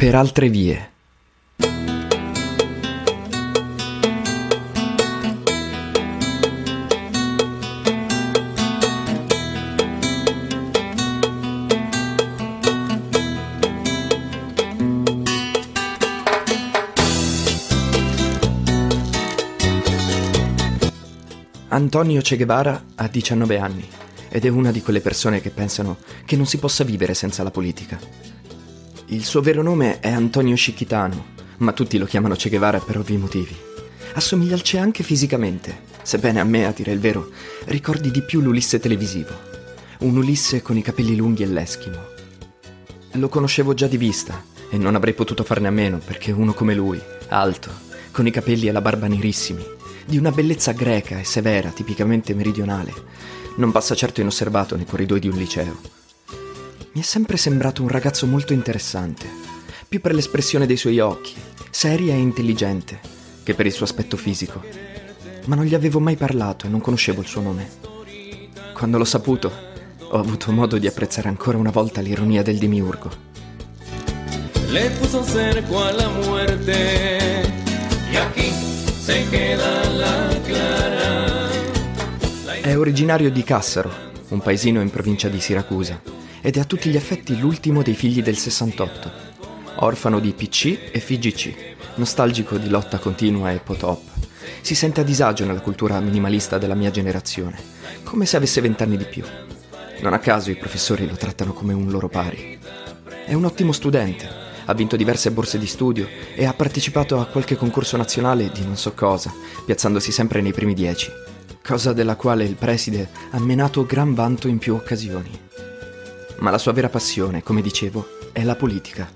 Per altre vie. Antonio Che Guevara ha 19 anni ed è una di quelle persone che pensano che non si possa vivere senza la politica. Il suo vero nome è Antonio Scicchitano, ma tutti lo chiamano Che Guevara per ovvi motivi. Assomiglia al Che anche fisicamente, sebbene a me, a dire il vero, ricordi di più l'Ulisse televisivo. Un Ulisse con i capelli lunghi e l'eschimo. Lo conoscevo già di vista e non avrei potuto farne a meno perché uno come lui, alto, con i capelli e la barba nerissimi, di una bellezza greca e severa, tipicamente meridionale, non passa certo inosservato nei corridoi di un liceo. Mi è sempre sembrato un ragazzo molto interessante, più per l'espressione dei suoi occhi, seria e intelligente, che per il suo aspetto fisico. Ma non gli avevo mai parlato e non conoscevo il suo nome. Quando l'ho saputo, ho avuto modo di apprezzare ancora una volta l'ironia del demiurgo. Le puso cerco a la muerte y aquí se queda la clara. È originario di Cassaro, un paesino in provincia di Siracusa, ed è a tutti gli effetti l'ultimo dei figli del 68. Orfano di PC e FGC, nostalgico di lotta continua e potop. Si sente a disagio nella cultura minimalista della mia generazione, come se avesse vent'anni di più. Non a caso i professori lo trattano come un loro pari. È un ottimo studente, ha vinto diverse borse di studio e ha partecipato a qualche concorso nazionale di non so cosa, piazzandosi sempre nei primi dieci, cosa della quale il preside ha menato gran vanto in più occasioni. Ma la sua vera passione, come dicevo, è la politica.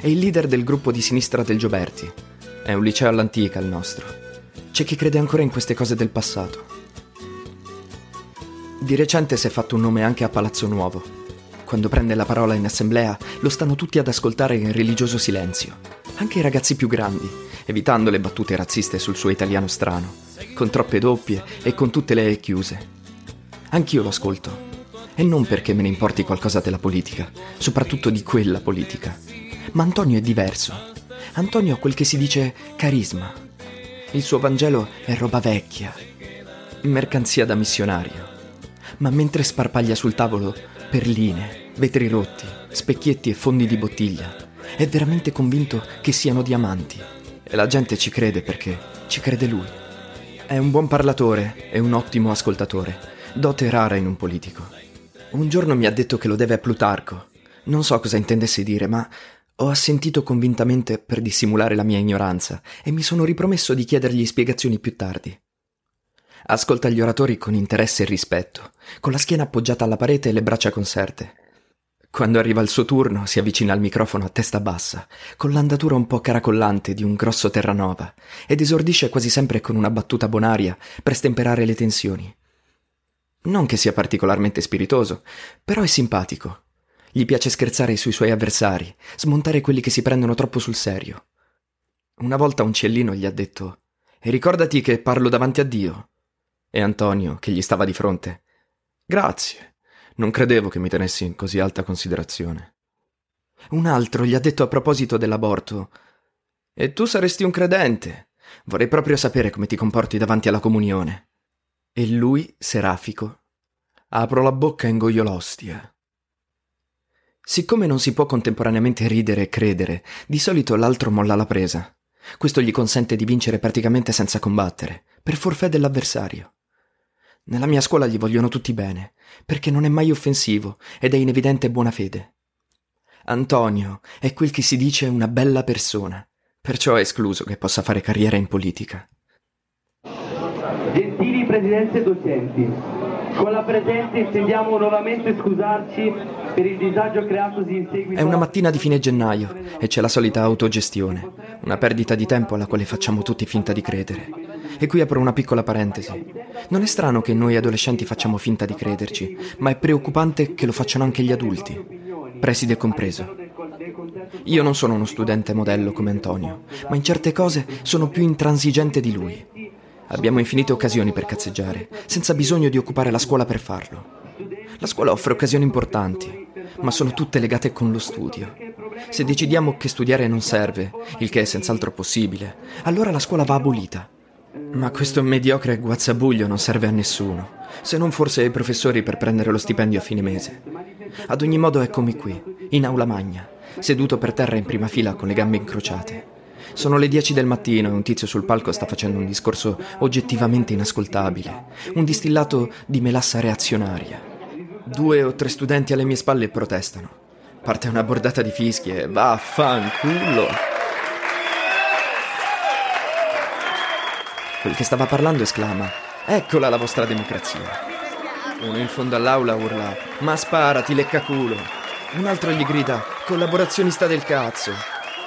È il leader del gruppo di sinistra del Gioberti. È un liceo all'antica il nostro. C'è chi crede ancora in queste cose del passato. Di recente si è fatto un nome anche a Palazzo Nuovo, quando prende la parola in assemblea, lo stanno tutti ad ascoltare in religioso silenzio, anche i ragazzi più grandi, evitando le battute razziste sul suo italiano strano, con troppe doppie e con tutte le chiuse. Anch'io lo ascolto, e non perché me ne importi qualcosa della politica, soprattutto di quella politica. Ma Antonio è diverso. Antonio ha quel che si dice carisma. Il suo Vangelo è roba vecchia, mercanzia da missionario. Ma mentre sparpaglia sul tavolo perline, vetri rotti, specchietti e fondi di bottiglia. È veramente convinto che siano diamanti. E la gente ci crede perché ci crede lui. È un buon parlatore e un ottimo ascoltatore, dote rara in un politico. Un giorno mi ha detto che lo deve a Plutarco. Non so cosa intendesse dire, ma ho assentito convintamente per dissimulare la mia ignoranza e mi sono ripromesso di chiedergli spiegazioni più tardi. Ascolta gli oratori con interesse e rispetto, con la schiena appoggiata alla parete e le braccia conserte. Quando arriva il suo turno si avvicina al microfono a testa bassa, con l'andatura un po' caracollante di un grosso Terranova, ed esordisce quasi sempre con una battuta bonaria per stemperare le tensioni. Non che sia particolarmente spiritoso, però è simpatico. Gli piace scherzare sui suoi avversari, smontare quelli che si prendono troppo sul serio. Una volta un ciellino gli ha detto E ricordati che parlo davanti a Dio. E Antonio, che gli stava di fronte. Grazie. Non credevo che mi tenessi in così alta considerazione. Un altro gli ha detto a proposito dell'aborto. E tu saresti un credente. Vorrei proprio sapere come ti comporti davanti alla comunione. E lui, serafico, apro la bocca e ingoio l'ostia. Siccome non si può contemporaneamente ridere e credere, di solito l'altro molla la presa. Questo gli consente di vincere praticamente senza combattere, per forfè dell'avversario. Nella mia scuola gli vogliono tutti bene, perché non è mai offensivo ed è in evidente buona fede. Antonio è quel che si dice una bella persona, perciò è escluso che possa fare carriera in politica. Gentili presidenti e docenti, con la presenza intendiamo nuovamente scusarci per il disagio creatosi in seguito... È una mattina di fine gennaio e c'è la solita autogestione, una perdita di tempo alla quale facciamo tutti finta di credere. E qui apro una piccola parentesi. Non è strano che noi adolescenti facciamo finta di crederci, ma è preoccupante che lo facciano anche gli adulti, preside compreso. Io non sono uno studente modello come Antonio, ma in certe cose sono più intransigente di lui. Abbiamo infinite occasioni per cazzeggiare, senza bisogno di occupare la scuola per farlo. La scuola offre occasioni importanti, ma sono tutte legate con lo studio. Se decidiamo che studiare non serve, il che è senz'altro possibile, allora la scuola va abolita. Ma questo mediocre guazzabuglio non serve a nessuno, se non forse ai professori per prendere lo stipendio a fine mese. Ad ogni modo eccomi qui, in aula magna, seduto per terra in prima fila con le gambe incrociate. Sono le 10 del mattino e un tizio sul palco sta facendo un discorso oggettivamente inascoltabile, un distillato di melassa reazionaria. Due o tre studenti alle mie spalle protestano. Parte una bordata di fischi e vaffanculo. Quel che stava parlando esclama: Eccola la vostra democrazia. Uno in fondo all'aula urla: Ma sparati, leccaculo. Un altro gli grida: Collaborazionista del cazzo.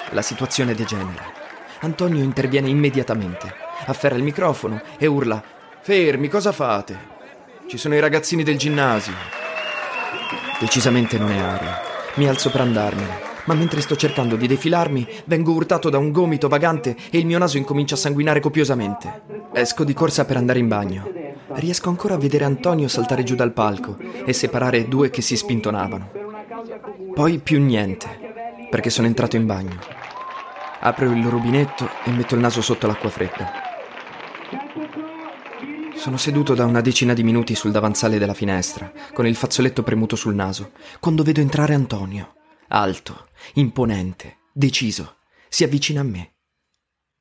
La situazione degenera. Antonio interviene immediatamente, afferra il microfono e urla: Fermi, cosa fate? Ci sono i ragazzini del ginnasio. Decisamente non è aria. Mi alzo per andarmene, ma mentre sto cercando di defilarmi, vengo urtato da un gomito vagante e il mio naso incomincia a sanguinare copiosamente. Esco di corsa per andare in bagno. Riesco ancora a vedere Antonio saltare giù dal palco e separare due che si spintonavano. Poi più niente perché sono entrato in bagno. Apro il rubinetto e metto il naso sotto l'acqua fredda. Sono seduto da una decina di minuti sul davanzale della finestra, con il fazzoletto premuto sul naso, quando vedo entrare Antonio. Alto, imponente, deciso. Si avvicina a me.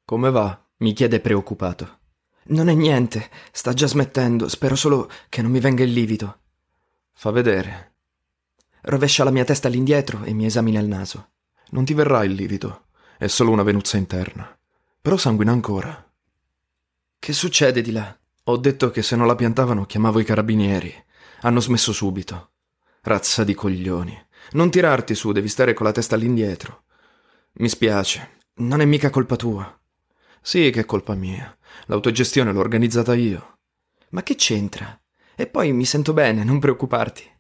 Come va? mi chiede preoccupato. Non è niente, sta già smettendo, spero solo che non mi venga il livido. Fa vedere. Rovescia la mia testa all'indietro e mi esamina il naso. Non ti verrà il livido, è solo una venuzza interna. Però sanguina ancora. Che succede di là? Ho detto che se non la piantavano chiamavo i carabinieri. Hanno smesso subito. Razza di coglioni. Non tirarti su, devi stare con la testa all'indietro. Mi spiace. Non è mica colpa tua. Sì che è colpa mia. L'autogestione l'ho organizzata io. Ma che c'entra? E poi mi sento bene, non preoccuparti.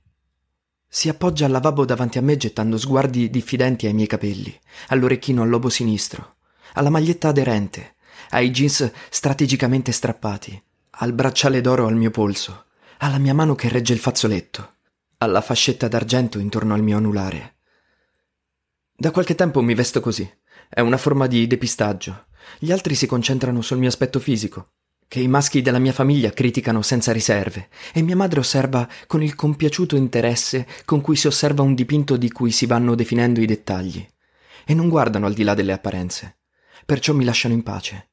Si appoggia al lavabo davanti a me gettando sguardi diffidenti ai miei capelli, all'orecchino al lobo sinistro, alla maglietta aderente, ai jeans strategicamente strappati, al bracciale d'oro al mio polso, alla mia mano che regge il fazzoletto, alla fascetta d'argento intorno al mio anulare. Da qualche tempo mi vesto così. È una forma di depistaggio. Gli altri si concentrano sul mio aspetto fisico, che i maschi della mia famiglia criticano senza riserve, e mia madre osserva con il compiaciuto interesse con cui si osserva un dipinto di cui si vanno definendo i dettagli, e non guardano al di là delle apparenze. Perciò mi lasciano in pace.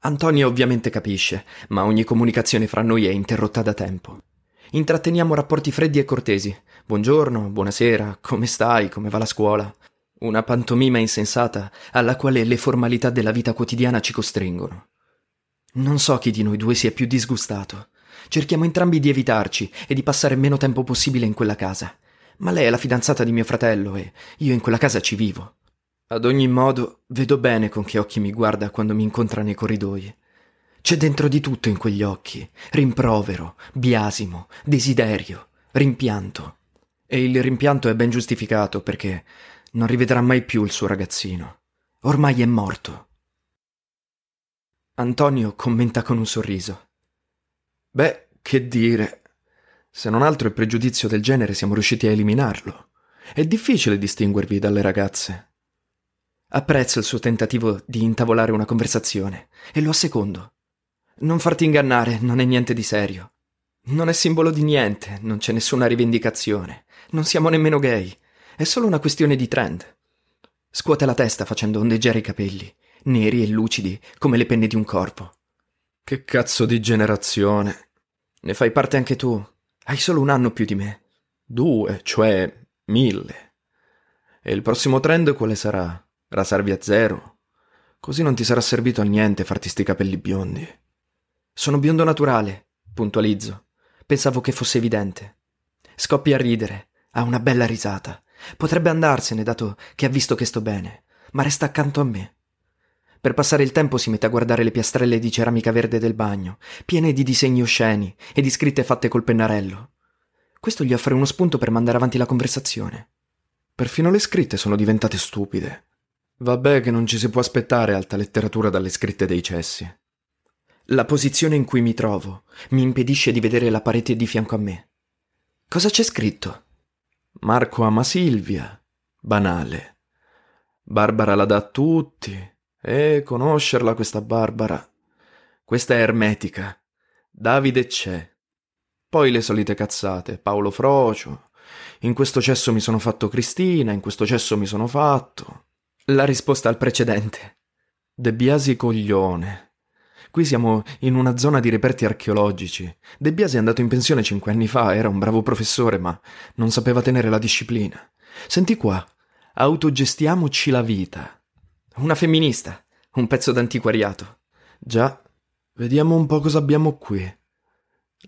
Antonio ovviamente capisce, ma ogni comunicazione fra noi è interrotta da tempo. Intratteniamo rapporti freddi e cortesi. Buongiorno, buonasera, come stai, come va la scuola? Una pantomima insensata alla quale le formalità della vita quotidiana ci costringono. Non so chi di noi due sia più disgustato. Cerchiamo entrambi di evitarci e di passare meno tempo possibile in quella casa. Ma lei è la fidanzata di mio fratello e io in quella casa ci vivo. Ad ogni modo, vedo bene con che occhi mi guarda quando mi incontra nei corridoi. C'è dentro di tutto in quegli occhi: rimprovero, biasimo, desiderio, rimpianto. E il rimpianto è ben giustificato perché non rivedrà mai più il suo ragazzino. Ormai è morto. Antonio commenta con un sorriso. Beh, che dire. Se non altro il pregiudizio del genere siamo riusciti a eliminarlo. È difficile distinguervi dalle ragazze. Apprezzo il suo tentativo di intavolare una conversazione e lo assecondo. Non farti ingannare, non è niente di serio. Non è simbolo di niente, non c'è nessuna rivendicazione. Non siamo nemmeno gay. È solo una questione di trend. Scuote la testa facendo ondeggiare i capelli neri e lucidi come le penne di un corpo. Che cazzo di generazione. Ne fai parte anche tu. Hai solo un anno più di me. Due, cioè mille. E il prossimo trend quale sarà? Rasarvi a zero? Così non ti sarà servito a niente farti sti capelli biondi. Sono biondo naturale, puntualizzo. Pensavo che fosse evidente. Scoppia a ridere, ha una bella risata. Potrebbe andarsene dato che ha visto che sto bene, ma resta accanto a me. Per passare il tempo si mette a guardare le piastrelle di ceramica verde del bagno, piene di disegni osceni e di scritte fatte col pennarello. Questo gli offre uno spunto per mandare avanti la conversazione. Perfino le scritte sono diventate stupide. Vabbè che non ci si può aspettare alta letteratura dalle scritte dei cessi. La posizione in cui mi trovo mi impedisce di vedere la parete di fianco a me. Cosa c'è scritto? Marco ama Silvia. Banale. Barbara la dà a tutti. E conoscerla questa Barbara. Questa è ermetica. Davide c'è. Poi le solite cazzate. Paolo Frocio. In questo cesso mi sono fatto Cristina, in questo cesso mi sono fatto. La risposta al precedente. De Biasi coglione. Qui siamo in una zona di reperti archeologici. De Biasi è andato in pensione cinque anni fa, era un bravo professore, ma non sapeva tenere la disciplina. Senti qua, autogestiamoci la vita. Una femminista, un pezzo d'antiquariato. Già, vediamo un po' cosa abbiamo qui.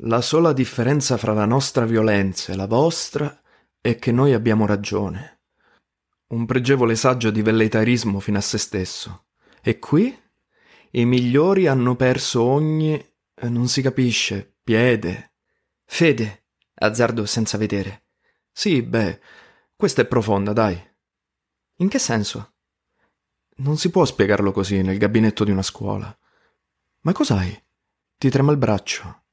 La sola differenza fra la nostra violenza e la vostra è che noi abbiamo ragione. Un pregevole saggio di velleitarismo fino a se stesso. E qui? I migliori hanno perso ogni... Eh, non si capisce, piede. Fede, azzardo senza vedere. Sì, beh, questa è profonda, dai. In che senso? Non si può spiegarlo così nel gabinetto di una scuola. Ma cos'hai? Ti trema il braccio.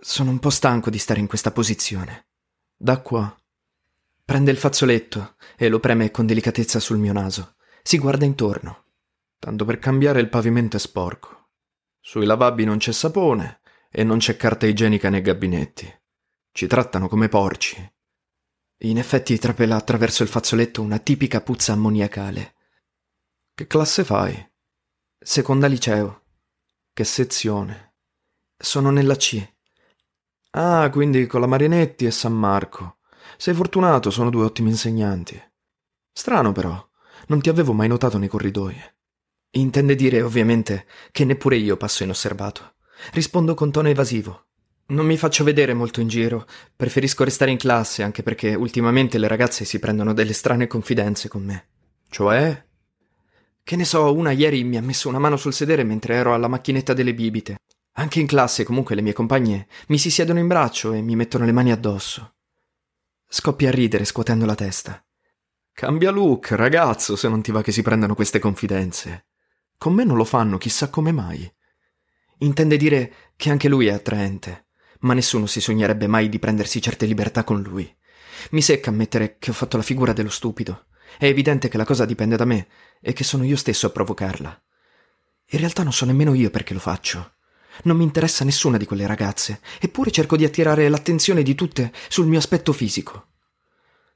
Sono un po' stanco di stare in questa posizione. Da qua. Prende il fazzoletto e lo preme con delicatezza sul mio naso. Si guarda intorno. Tanto per cambiare il pavimento è sporco. Sui lavabbi non c'è sapone e non c'è carta igienica nei gabinetti. Ci trattano come porci. In effetti trapela attraverso il fazzoletto una tipica puzza ammoniacale. Che classe fai? Seconda liceo. Che sezione? Sono nella C. Ah, quindi con la Marinetti e San Marco. Sei fortunato, sono due ottimi insegnanti. Strano però, non ti avevo mai notato nei corridoi. Intende dire, ovviamente, che neppure io passo inosservato. Rispondo con tono evasivo. Non mi faccio vedere molto in giro, preferisco restare in classe anche perché ultimamente le ragazze si prendono delle strane confidenze con me. Cioè? Che ne so, una ieri mi ha messo una mano sul sedere mentre ero alla macchinetta delle bibite. Anche in classe comunque le mie compagne mi si siedono in braccio e mi mettono le mani addosso. Scoppia a ridere scuotendo la testa. Cambia look, ragazzo, se non ti va che si prendano queste confidenze. Con me non lo fanno, chissà come mai. Intende dire che anche lui è attraente ma nessuno si sognerebbe mai di prendersi certe libertà con lui. Mi secca ammettere che ho fatto la figura dello stupido. È evidente che la cosa dipende da me e che sono io stesso a provocarla. In realtà non so nemmeno io perché lo faccio. Non mi interessa nessuna di quelle ragazze, eppure cerco di attirare l'attenzione di tutte sul mio aspetto fisico.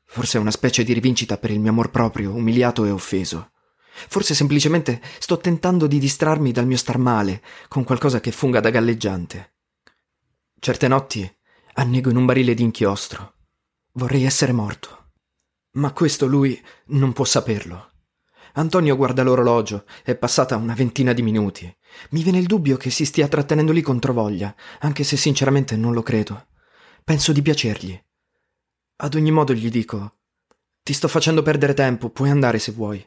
Forse è una specie di rivincita per il mio amor proprio, umiliato e offeso. Forse semplicemente sto tentando di distrarmi dal mio star male con qualcosa che funga da galleggiante. Certe notti annego in un barile d'inchiostro. Vorrei essere morto. Ma questo lui non può saperlo. Antonio guarda l'orologio, è passata una ventina di minuti. Mi viene il dubbio che si stia trattenendo lì controvoglia, anche se sinceramente non lo credo. Penso di piacergli. Ad ogni modo gli dico: Ti sto facendo perdere tempo, puoi andare se vuoi.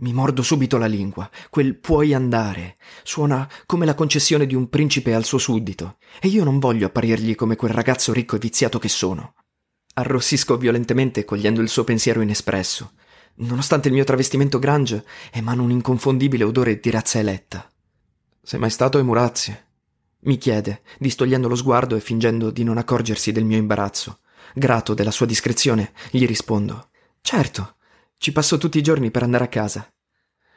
Mi mordo subito la lingua. Quel puoi andare suona come la concessione di un principe al suo suddito, e io non voglio apparirgli come quel ragazzo ricco e viziato che sono. Arrossisco violentemente cogliendo il suo pensiero inespresso. Nonostante il mio travestimento grange, emano un inconfondibile odore di razza eletta. Sei mai stato ai Murazzi? Mi chiede, distogliendo lo sguardo e fingendo di non accorgersi del mio imbarazzo. Grato della sua discrezione, gli rispondo: Certo. Ci passo tutti i giorni per andare a casa.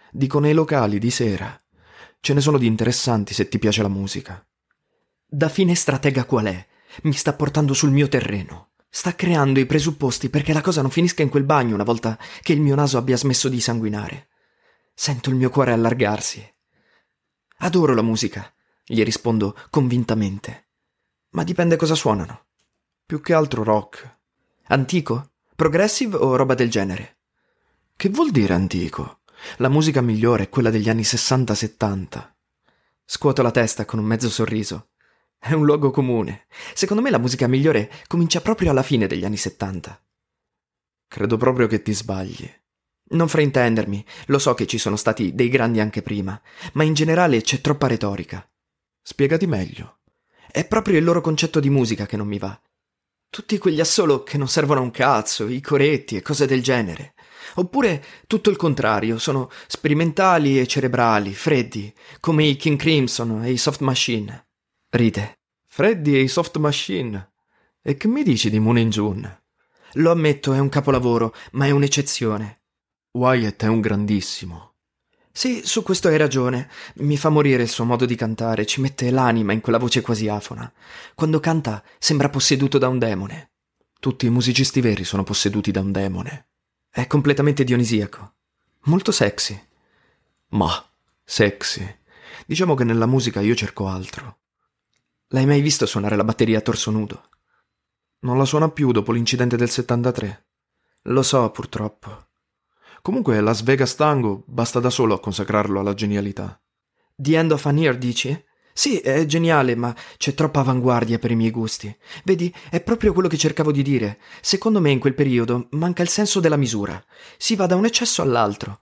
Dico nei locali di sera. Ce ne sono di interessanti se ti piace la musica. Da fine stratega qual è? Mi sta portando sul mio terreno. Sta creando i presupposti perché la cosa non finisca in quel bagno una volta che il mio naso abbia smesso di sanguinare. Sento il mio cuore allargarsi. Adoro la musica, gli rispondo convintamente. Ma dipende cosa suonano. Più che altro rock. Antico? Progressive o roba del genere? Che vuol dire antico? La musica migliore è quella degli anni 60-70. Scuoto la testa con un mezzo sorriso. È un luogo comune. Secondo me la musica migliore comincia proprio alla fine degli anni 70. Credo proprio che ti sbagli. Non fraintendermi, lo so che ci sono stati dei grandi anche prima, ma in generale c'è troppa retorica. Spiegati meglio. È proprio il loro concetto di musica che non mi va. Tutti quegli assolo che non servono a un cazzo, i coretti e cose del genere. Oppure tutto il contrario, sono sperimentali e cerebrali, freddi, come i King Crimson e i Soft Machine. Ride. Freddy e i Soft Machine. E che mi dici di Moon in June? Lo ammetto, è un capolavoro, ma è un'eccezione. Wyatt è un grandissimo. Sì, su questo hai ragione. Mi fa morire il suo modo di cantare, ci mette l'anima in quella voce quasi afona. Quando canta sembra posseduto da un demone. Tutti i musicisti veri sono posseduti da un demone. È completamente dionisiaco. Molto sexy. Ma, sexy. Diciamo che nella musica io cerco altro. L'hai mai visto suonare la batteria a torso nudo? Non la suona più dopo l'incidente del 73. Lo so, purtroppo. Comunque Las Vegas Tango basta da solo a consacrarlo alla genialità. The End of an Year, dici? Sì, è geniale, ma c'è troppa avanguardia per i miei gusti. Vedi, è proprio quello che cercavo di dire. Secondo me in quel periodo manca il senso della misura. Si va da un eccesso all'altro.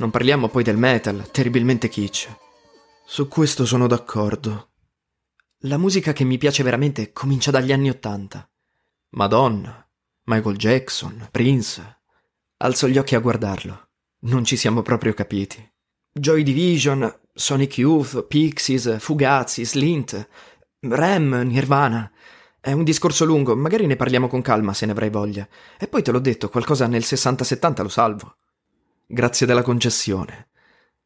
Non parliamo poi del metal, terribilmente kitsch. Su questo sono d'accordo. La musica che mi piace veramente comincia dagli anni Ottanta. Madonna, Michael Jackson, Prince. Alzo gli occhi a guardarlo. Non ci siamo proprio capiti. Joy Division, Sonic Youth, Pixies, Fugazi, Slint, Rem, Nirvana. È un discorso lungo, magari ne parliamo con calma se ne avrai voglia. E poi te l'ho detto, qualcosa nel 60-70 lo salvo. Grazie della concessione.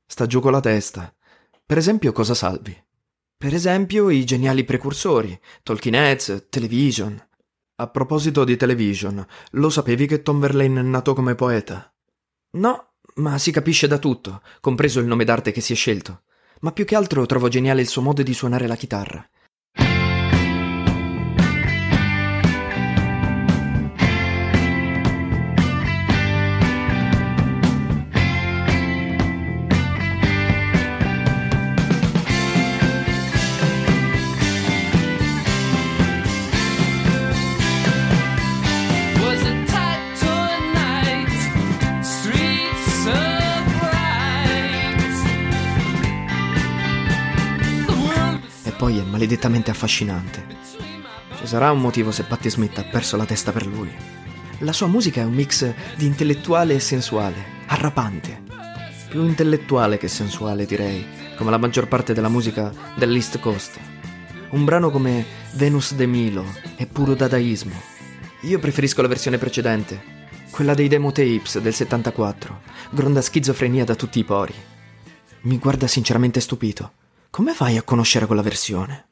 Sta giù con la testa. Per esempio, cosa salvi? Per esempio, i geniali precursori, Heads, Television. A proposito di Television, lo sapevi che Tom Verlaine è nato come poeta? No, ma si capisce da tutto, compreso il nome d'arte che si è scelto. Ma più che altro trovo geniale il suo modo di suonare la chitarra. Affascinante. Ci sarà un motivo se Patti Smith ha perso la testa per lui. La sua musica è un mix di intellettuale e sensuale, arrapante. Più intellettuale che sensuale, direi, come la maggior parte della musica dell'East Coast. Un brano come Venus de Milo è puro dadaismo. Io preferisco la versione precedente, quella dei demo tapes del 74, gronda schizofrenia da tutti i pori. Mi guarda sinceramente stupito. Come fai a conoscere quella versione?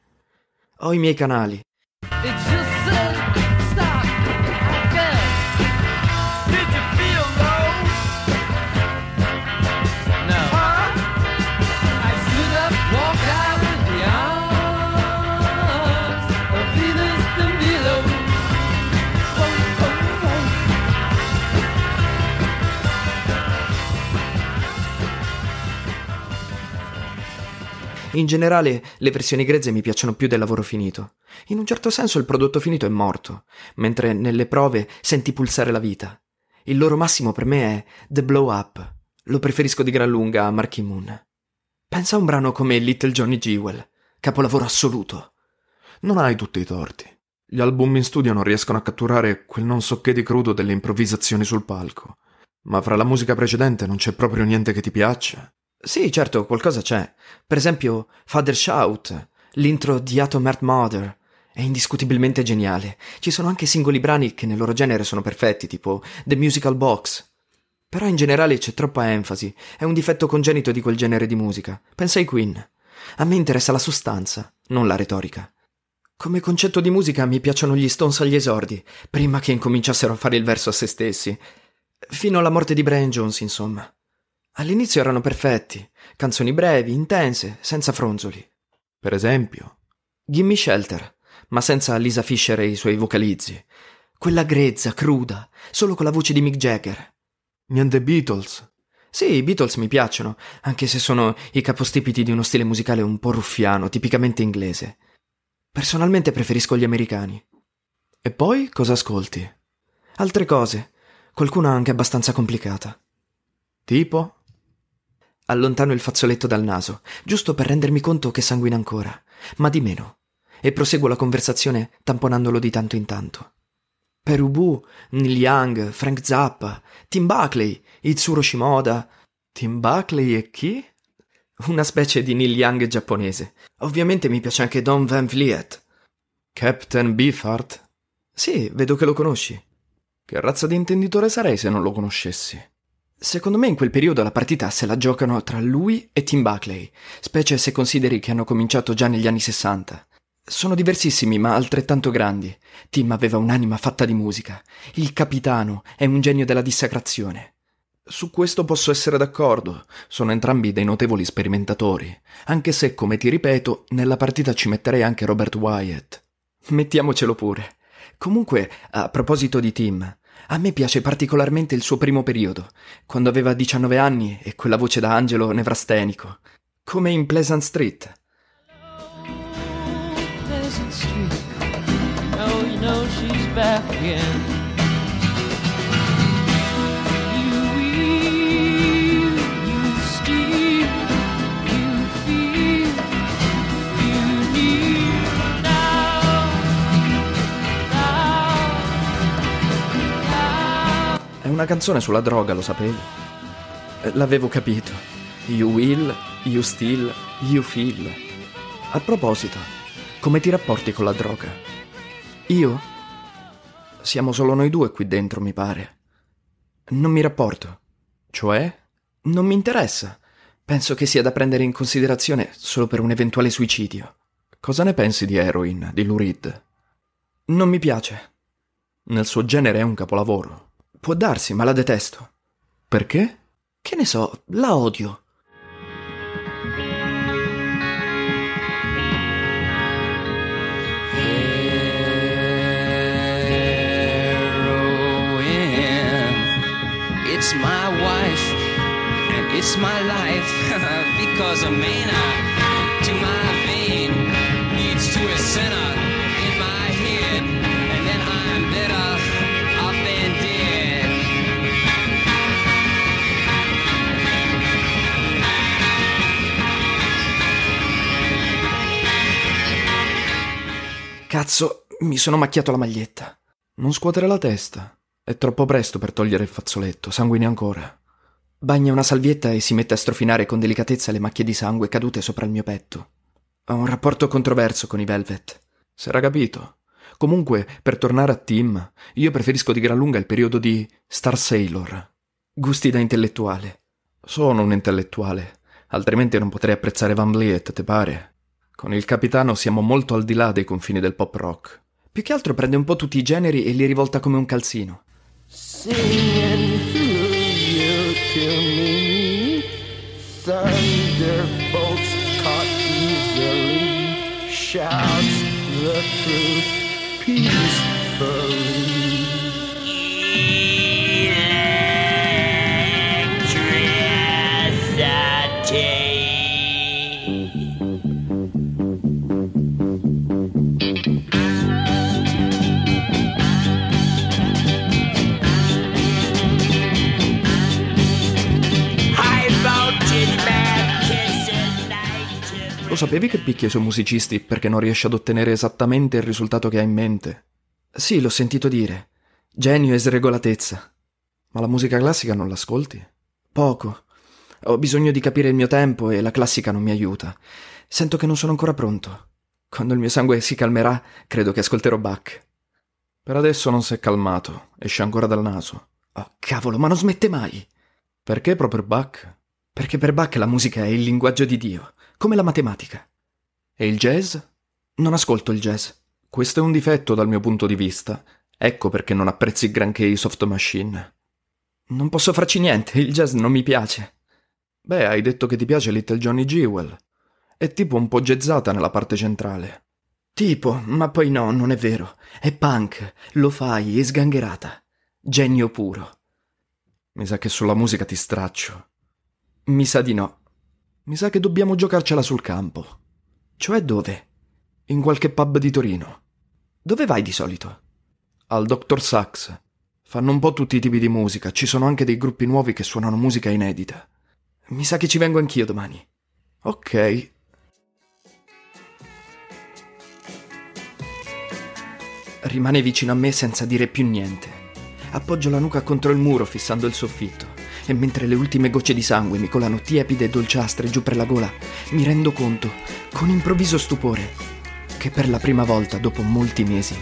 Ho i miei canali. In generale, le versioni grezze mi piacciono più del lavoro finito. In un certo senso il prodotto finito è morto, mentre nelle prove senti pulsare la vita. Il loro massimo per me è The Blow Up. Lo preferisco di gran lunga a Marky Moon. Pensa a un brano come Little Johnny Jewel, capolavoro assoluto. Non hai tutti i torti. Gli album in studio non riescono a catturare quel non so che di crudo delle improvvisazioni sul palco. Ma fra la musica precedente non c'è proprio niente che ti piaccia. Sì, certo, qualcosa c'è. Per esempio, Father Shout, l'intro di Atom Earth Mother. È indiscutibilmente geniale. Ci sono anche singoli brani che nel loro genere sono perfetti, tipo The Musical Box. Però in generale c'è troppa enfasi. È un difetto congenito di quel genere di musica. Pensa ai Queen. A me interessa la sostanza, non la retorica. Come concetto di musica mi piacciono gli Stones agli esordi, prima che incominciassero a fare il verso a se stessi. Fino alla morte di Brian Jones, insomma. All'inizio erano perfetti, canzoni brevi, intense, senza fronzoli. Per esempio? Gimme Shelter, ma senza Lisa Fisher e i suoi vocalizzi. Quella grezza, cruda, solo con la voce di Mick Jagger. Niente Beatles. Sì, i Beatles mi piacciono, anche se sono i capostipiti di uno stile musicale un po' ruffiano, tipicamente inglese. Personalmente preferisco gli americani. E poi cosa ascolti? Altre cose, qualcuna anche abbastanza complicata. Tipo? Allontano il fazzoletto dal naso, giusto per rendermi conto che sanguina ancora, ma di meno, e proseguo la conversazione tamponandolo di tanto in tanto. Per Ubu, Neil Young, Frank Zappa, Tim Buckley, Itsuro Shimoda. Tim Buckley e chi? Una specie di Neil Young giapponese. Ovviamente mi piace anche Don Van Vliet. Captain Beefheart? Sì, vedo che lo conosci. Che razza di intenditore sarei se non lo conoscessi? Secondo me in quel periodo la partita se la giocano tra lui e Tim Buckley, specie se consideri che hanno cominciato già negli anni Sessanta. Sono diversissimi ma altrettanto grandi. Tim aveva un'anima fatta di musica. Il capitano è un genio della dissacrazione. Su questo posso essere d'accordo. Sono entrambi dei notevoli sperimentatori, anche se, come ti ripeto, nella partita ci metterei anche Robert Wyatt. Mettiamocelo pure. Comunque, a proposito di Tim, a me piace particolarmente il suo primo periodo, quando aveva 19 anni e quella voce da angelo nevrastenico, come in Pleasant Street. know she's back again. È una canzone sulla droga, lo sapevi? Eh, l'avevo capito. You will, you steal, you feel. A proposito, come ti rapporti con la droga? Io? Siamo solo noi due qui dentro, mi pare. Non mi rapporto. Cioè? Non mi interessa. Penso che sia da prendere in considerazione solo per un eventuale suicidio. Cosa ne pensi di Heroin, di Lurid? Non mi piace. Nel suo genere è un capolavoro. Può darsi, ma la detesto. Perché? Che ne so, la odio. It's my wife and it's my life because a man Cazzo, mi sono macchiato la maglietta. Non scuotere la testa. È troppo presto per togliere il fazzoletto, sanguini ancora. Bagna una salvietta e si mette a strofinare con delicatezza le macchie di sangue cadute sopra il mio petto. Ho un rapporto controverso con i Velvet. S'era capito. Comunque, per tornare a Tim, io preferisco di gran lunga il periodo di Star Sailor. Gusti da intellettuale. Sono un intellettuale, altrimenti non potrei apprezzare Van Vliet, te pare? Con il capitano siamo molto al di là dei confini del pop rock. Più che altro prende un po' tutti i generi e li rivolta come un calzino. shouts the truth peacefully. Sapevi che picchia i suoi musicisti perché non riesce ad ottenere esattamente il risultato che ha in mente? Sì, l'ho sentito dire. Genio e sregolatezza. Ma la musica classica non l'ascolti? Poco. Ho bisogno di capire il mio tempo e la classica non mi aiuta. Sento che non sono ancora pronto. Quando il mio sangue si calmerà, credo che ascolterò Bach. Per adesso non si è calmato, esce ancora dal naso. Oh, cavolo, ma non smette mai. Perché proprio Bach? Perché per Bach la musica è il linguaggio di Dio come la matematica. E il jazz? Non ascolto il jazz. Questo è un difetto dal mio punto di vista. Ecco perché non apprezzi granché i soft machine. Non posso farci niente, il jazz non mi piace. Beh, hai detto che ti piace Little Johnny Jewel. È tipo un po' jazzata nella parte centrale. Tipo, ma poi no, non è vero. È punk, lo fai, è sgangherata. Genio puro. Mi sa che sulla musica ti straccio. Mi sa di no. Mi sa che dobbiamo giocarcela sul campo. Cioè dove? In qualche pub di Torino. Dove vai di solito? Al Dr. Sax. Fanno un po' tutti i tipi di musica, ci sono anche dei gruppi nuovi che suonano musica inedita. Mi sa che ci vengo anch'io domani. Ok. Rimane vicino a me senza dire più niente. Appoggio la nuca contro il muro fissando il soffitto e mentre le ultime gocce di sangue mi colano tiepide e dolciastre giù per la gola, mi rendo conto, con improvviso stupore, che per la prima volta dopo molti mesi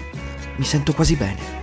mi sento quasi bene.